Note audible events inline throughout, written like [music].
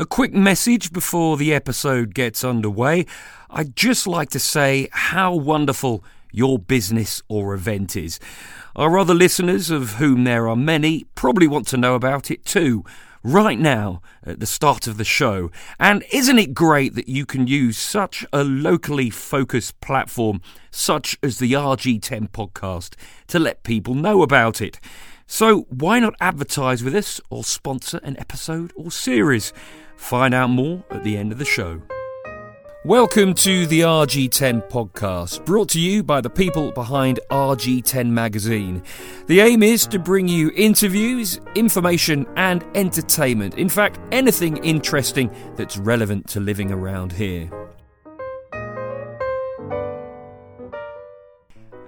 A quick message before the episode gets underway. I'd just like to say how wonderful your business or event is. Our other listeners, of whom there are many, probably want to know about it too, right now at the start of the show. And isn't it great that you can use such a locally focused platform, such as the RG10 podcast, to let people know about it? So, why not advertise with us or sponsor an episode or series? Find out more at the end of the show. Welcome to the RG10 podcast, brought to you by the people behind RG10 magazine. The aim is to bring you interviews, information, and entertainment. In fact, anything interesting that's relevant to living around here.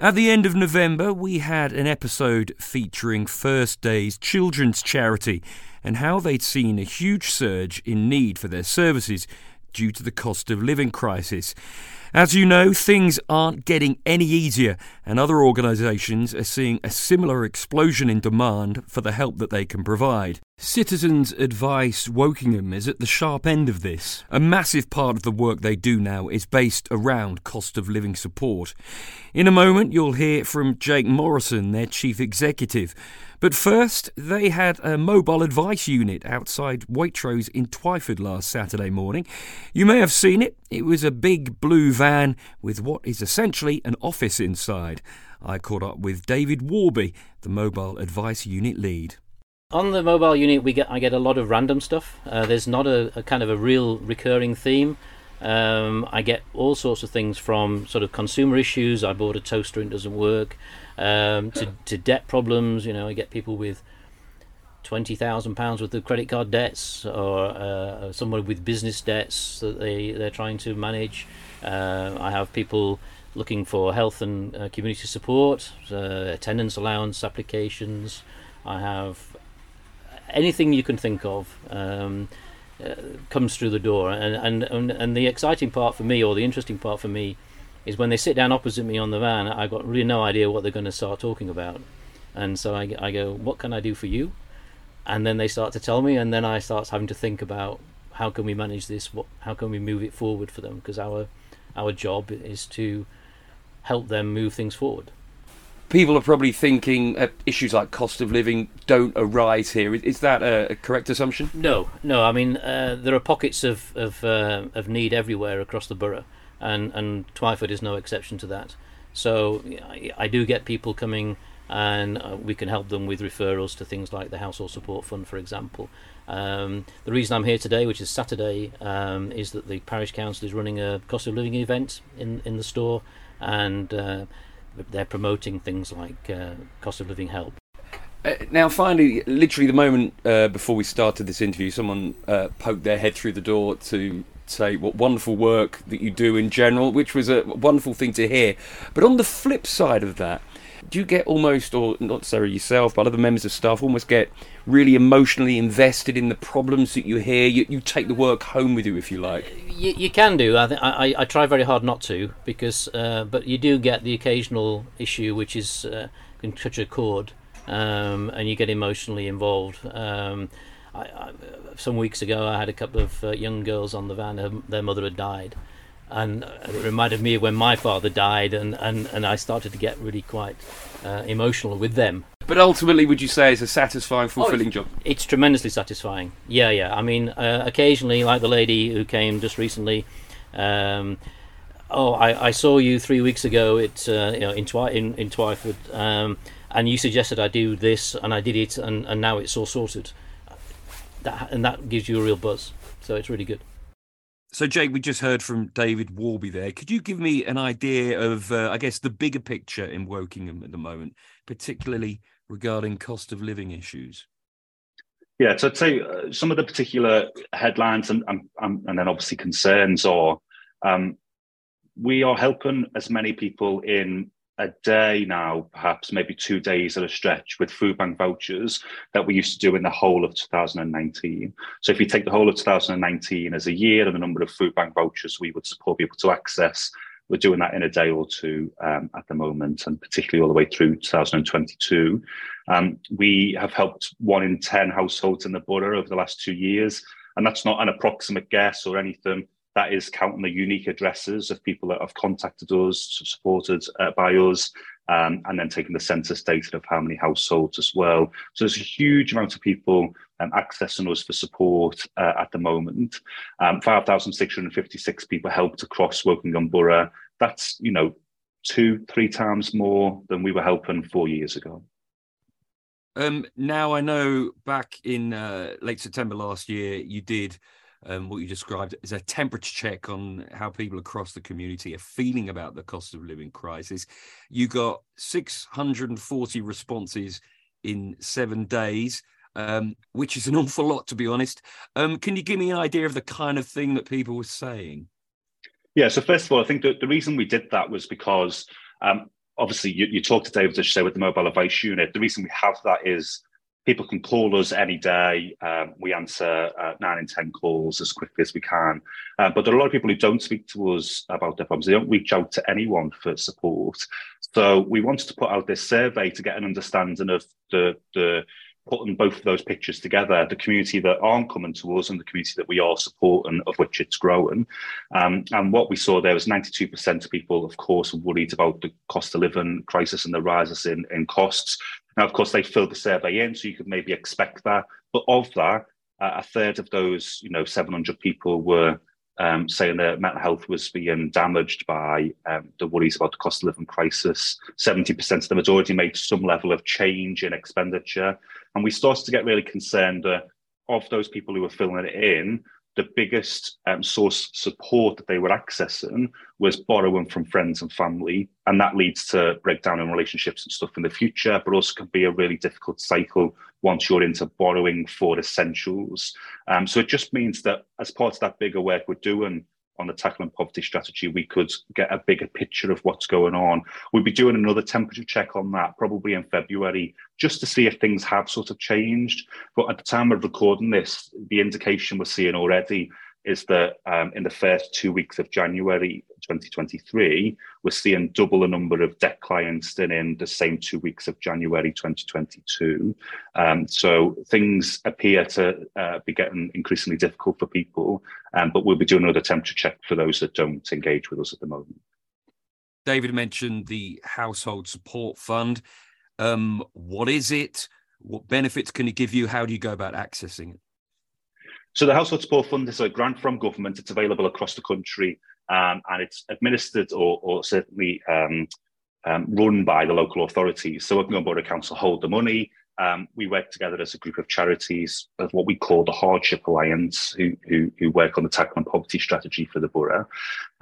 At the end of November, we had an episode featuring First Day's children's charity and how they'd seen a huge surge in need for their services due to the cost of living crisis. As you know, things aren't getting any easier, and other organisations are seeing a similar explosion in demand for the help that they can provide. Citizens Advice Wokingham is at the sharp end of this. A massive part of the work they do now is based around cost of living support. In a moment, you'll hear from Jake Morrison, their chief executive. But first, they had a mobile advice unit outside Waitrose in Twyford last Saturday morning. You may have seen it. It was a big blue van with what is essentially an office inside. I caught up with David Warby, the mobile advice unit lead. On the mobile unit, we get I get a lot of random stuff. Uh, there's not a, a, kind of a real recurring theme. Um, I get all sorts of things from sort of consumer issues. I bought a toaster and it doesn't work um, to, [laughs] to debt problems. You know, I get people with twenty thousand pounds worth of credit card debts, or uh, someone with business debts that they they're trying to manage. Uh, I have people looking for health and uh, community support, uh, attendance allowance applications. I have anything you can think of. Um, uh, comes through the door, and, and and the exciting part for me, or the interesting part for me, is when they sit down opposite me on the van, I've got really no idea what they're going to start talking about. And so I, I go, What can I do for you? And then they start to tell me, and then I start having to think about how can we manage this? What, how can we move it forward for them? Because our our job is to help them move things forward. People are probably thinking uh, issues like cost of living don't arise here. Is that a, a correct assumption? No, no. I mean, uh, there are pockets of of, uh, of need everywhere across the borough and and Twyford is no exception to that. So I do get people coming, and uh, we can help them with referrals to things like the Household Support Fund, for example. Um, the reason I'm here today, which is Saturday, um, is that the parish council is running a cost of living event in in the store, and uh, they're promoting things like uh, cost of living help. Uh, now, finally, literally the moment uh, before we started this interview, someone uh, poked their head through the door to say what wonderful work that you do in general, which was a wonderful thing to hear. But on the flip side of that, do you get almost, or not necessarily yourself, but other members of staff almost get really emotionally invested in the problems that you hear? You, you take the work home with you, if you like. You, you can do. I, I, I try very hard not to, because, uh, but you do get the occasional issue which is uh, can touch a chord, um, and you get emotionally involved. Um, I, some weeks ago, I had a couple of uh, young girls on the van. Her, their mother had died, and it reminded me of when my father died, and, and, and I started to get really quite uh, emotional with them. But ultimately, would you say it's a satisfying, fulfilling oh, job? It's tremendously satisfying. Yeah, yeah. I mean, uh, occasionally, like the lady who came just recently. Um, oh, I, I saw you three weeks ago. It's uh, you know in Twy- in, in Twyford, um, and you suggested I do this, and I did it, and, and now it's all sorted that and that gives you a real buzz. So it's really good. So, Jake, we just heard from David Warby there. Could you give me an idea of, uh, I guess, the bigger picture in Wokingham at the moment, particularly regarding cost of living issues? Yeah, so I'd say uh, some of the particular headlines and, and, and then obviously concerns or um, we are helping as many people in a day now, perhaps maybe two days at a stretch with food bank vouchers that we used to do in the whole of 2019. So if you take the whole of 2019 as a year and the number of food bank vouchers we would support people to access, we're doing that in a day or two um, at the moment, and particularly all the way through 2022. Um, we have helped one in 10 households in the borough over the last two years And that's not an approximate guess or anything. That is counting the unique addresses of people that have contacted us, supported uh, by us, um, and then taking the census data of how many households as well. So there's a huge amount of people um, accessing us for support uh, at the moment. Um, 5,656 people helped across Wokingham Borough. That's, you know, two, three times more than we were helping four years ago. Um, now I know back in uh, late September last year, you did um, what you described as a temperature check on how people across the community are feeling about the cost of living crisis. You got 640 responses in seven days, um, which is an [laughs] awful lot, to be honest. Um, can you give me an idea of the kind of thing that people were saying? Yeah, so first of all, I think the, the reason we did that was because um, obviously you, you talked to David, as you say, with the mobile advice unit. The reason we have that is people can call us any day. Um, we answer uh, nine in 10 calls as quickly as we can. Uh, but there are a lot of people who don't speak to us about their problems. They don't reach out to anyone for support. So we wanted to put out this survey to get an understanding of the, the putting both of those pictures together, the community that aren't coming to us and the community that we are supporting, of which it's growing. Um, and what we saw there was 92% of people, of course, worried about the cost of living crisis and the rises in, in costs. Now, of course, they filled the survey in, so you could maybe expect that. But of that, uh, a third of those, you know, 700 people were um, saying that mental health was being damaged by um, the worries about the cost of living crisis. 70% of them had already made some level of change in expenditure. And we started to get really concerned that of those people who were filling it in, the biggest um, source support that they were accessing was borrowing from friends and family. And that leads to breakdown in relationships and stuff in the future, but also can be a really difficult cycle once you're into borrowing for essentials. Um, so it just means that as part of that bigger work we're doing, on the tackling poverty strategy, we could get a bigger picture of what's going on. We'd be doing another temperature check on that probably in February, just to see if things have sort of changed. But at the time of recording this, the indication we're seeing already is that um, in the first two weeks of January 2023, we're seeing double the number of debt clients than in the same two weeks of January 2022. Um, so things appear to uh, be getting increasingly difficult for people, um, but we'll be doing another temperature check for those that don't engage with us at the moment. David mentioned the Household Support Fund. Um, what is it? What benefits can it give you? How do you go about accessing it? So the Household Support Fund is a grant from government. It's available across the country, um, and it's administered or, or certainly um, um, run by the local authorities. So Wokingham Borough Council hold the money. Um, we work together as a group of charities of what we call the Hardship Alliance, who, who, who work on the tackling poverty strategy for the borough.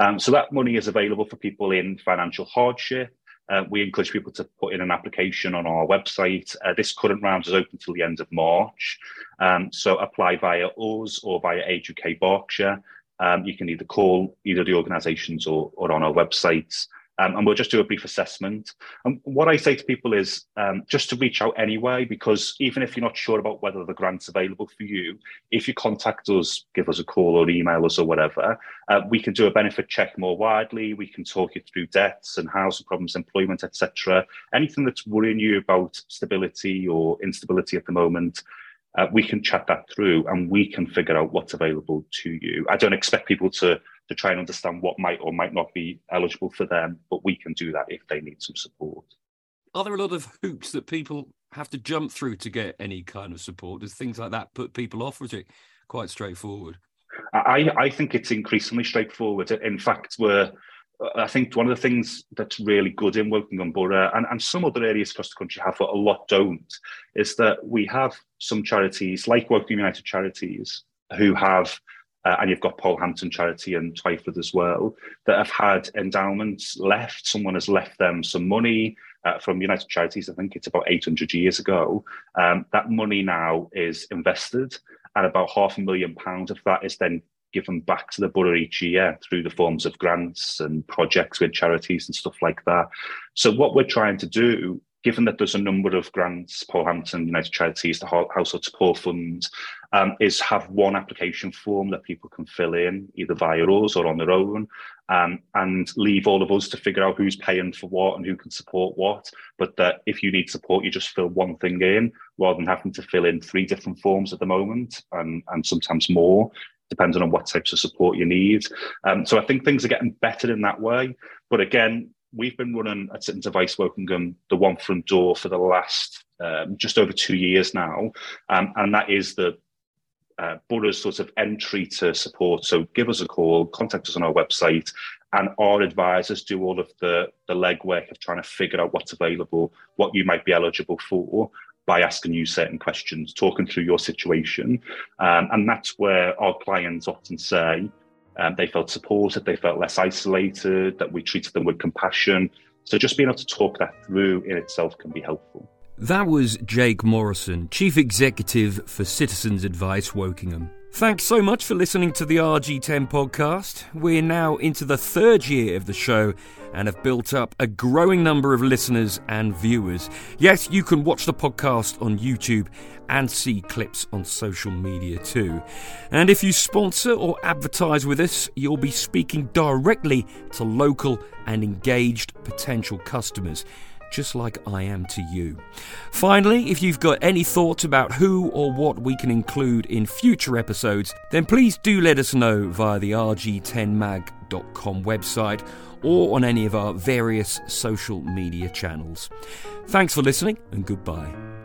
Um, so that money is available for people in financial hardship, uh, we encourage people to put in an application on our website. Uh, this current round is open till the end of March. Um, so apply via us or via Age UK Berkshire. Um, you can either call either the organisations or, or on our websites. Um, and we'll just do a brief assessment. And what I say to people is um, just to reach out anyway, because even if you're not sure about whether the grant's available for you, if you contact us, give us a call or email us or whatever, uh, we can do a benefit check more widely. We can talk you through debts and housing problems, employment, etc. Anything that's worrying you about stability or instability at the moment, uh, we can chat that through and we can figure out what's available to you. I don't expect people to to try and understand what might or might not be eligible for them, but we can do that if they need some support. Are there a lot of hoops that people have to jump through to get any kind of support? Does things like that put people off, or is it quite straightforward? I, I think it's increasingly straightforward. In fact, we're I think one of the things that's really good in Wokingham Borough and, and some other areas across the country have, but a lot don't, is that we have some charities like Wokingham United Charities who have uh, and you've got Polehampton Charity and Twyford as well, that have had endowments left. Someone has left them some money uh, from United Charities. I think it's about 800 years ago. Um, that money now is invested, and about half a million pounds of that is then given back to the borough each year through the forms of grants and projects with charities and stuff like that. So what we're trying to do given that there's a number of grants, Polehampton United Charities, the Household Support Fund, um, is have one application form that people can fill in either via us or on their own um, and leave all of us to figure out who's paying for what and who can support what. But that if you need support, you just fill one thing in rather than having to fill in three different forms at the moment and, and sometimes more, depending on what types of support you need. Um, so I think things are getting better in that way. But again, we've been running at Citizens Advice Wokingham the one front door for the last um, just over two years now. Um, and that is the uh, Borough's sort of entry to support. So give us a call, contact us on our website, and our advisors do all of the, the legwork of trying to figure out what's available, what you might be eligible for by asking you certain questions, talking through your situation. Um, and that's where our clients often say um, they felt supported, they felt less isolated, that we treated them with compassion. So just being able to talk that through in itself can be helpful. That was Jake Morrison, Chief Executive for Citizens Advice Wokingham. Thanks so much for listening to the RG10 podcast. We're now into the third year of the show and have built up a growing number of listeners and viewers. Yes, you can watch the podcast on YouTube and see clips on social media too. And if you sponsor or advertise with us, you'll be speaking directly to local and engaged potential customers just like I am to you. Finally, if you've got any thoughts about who or what we can include in future episodes, then please do let us know via the rg10mag.com website or on any of our various social media channels. Thanks for listening and goodbye.